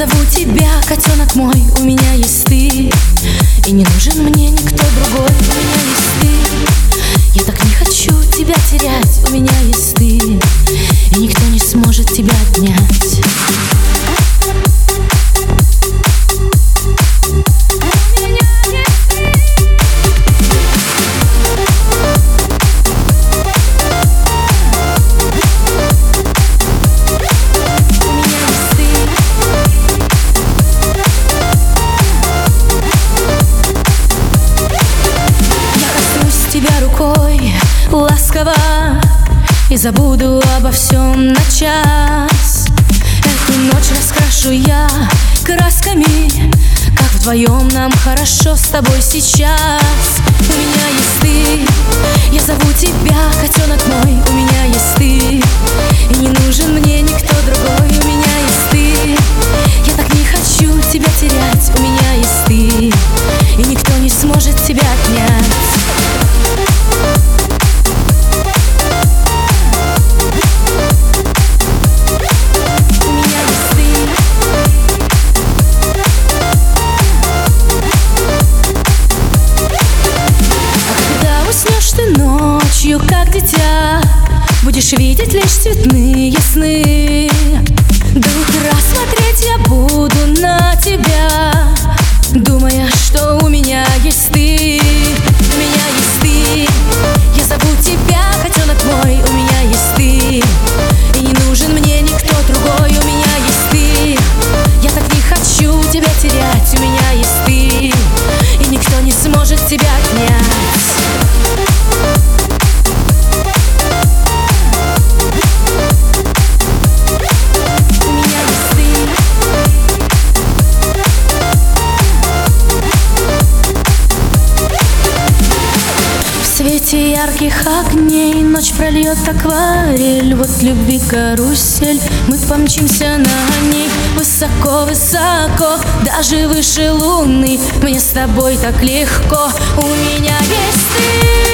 зову тебя, котенок мой, у меня есть ты. И не нужен мне никто другой, у меня есть ты. Я так не хочу тебя терять, у меня есть ты. И никто не сможет тебя отнять ласково И забуду обо всем на час. Эту ночь раскрашу я красками Как вдвоем нам хорошо с тобой сейчас. У меня есть ты, я зову тебя, котенок мой У меня Будешь видеть лишь цветные сны. До утра свете ярких огней Ночь прольет акварель. Вот любви карусель Мы помчимся на ней. Высоко-высоко Даже выше луны. Мне с тобой так легко. У меня есть ты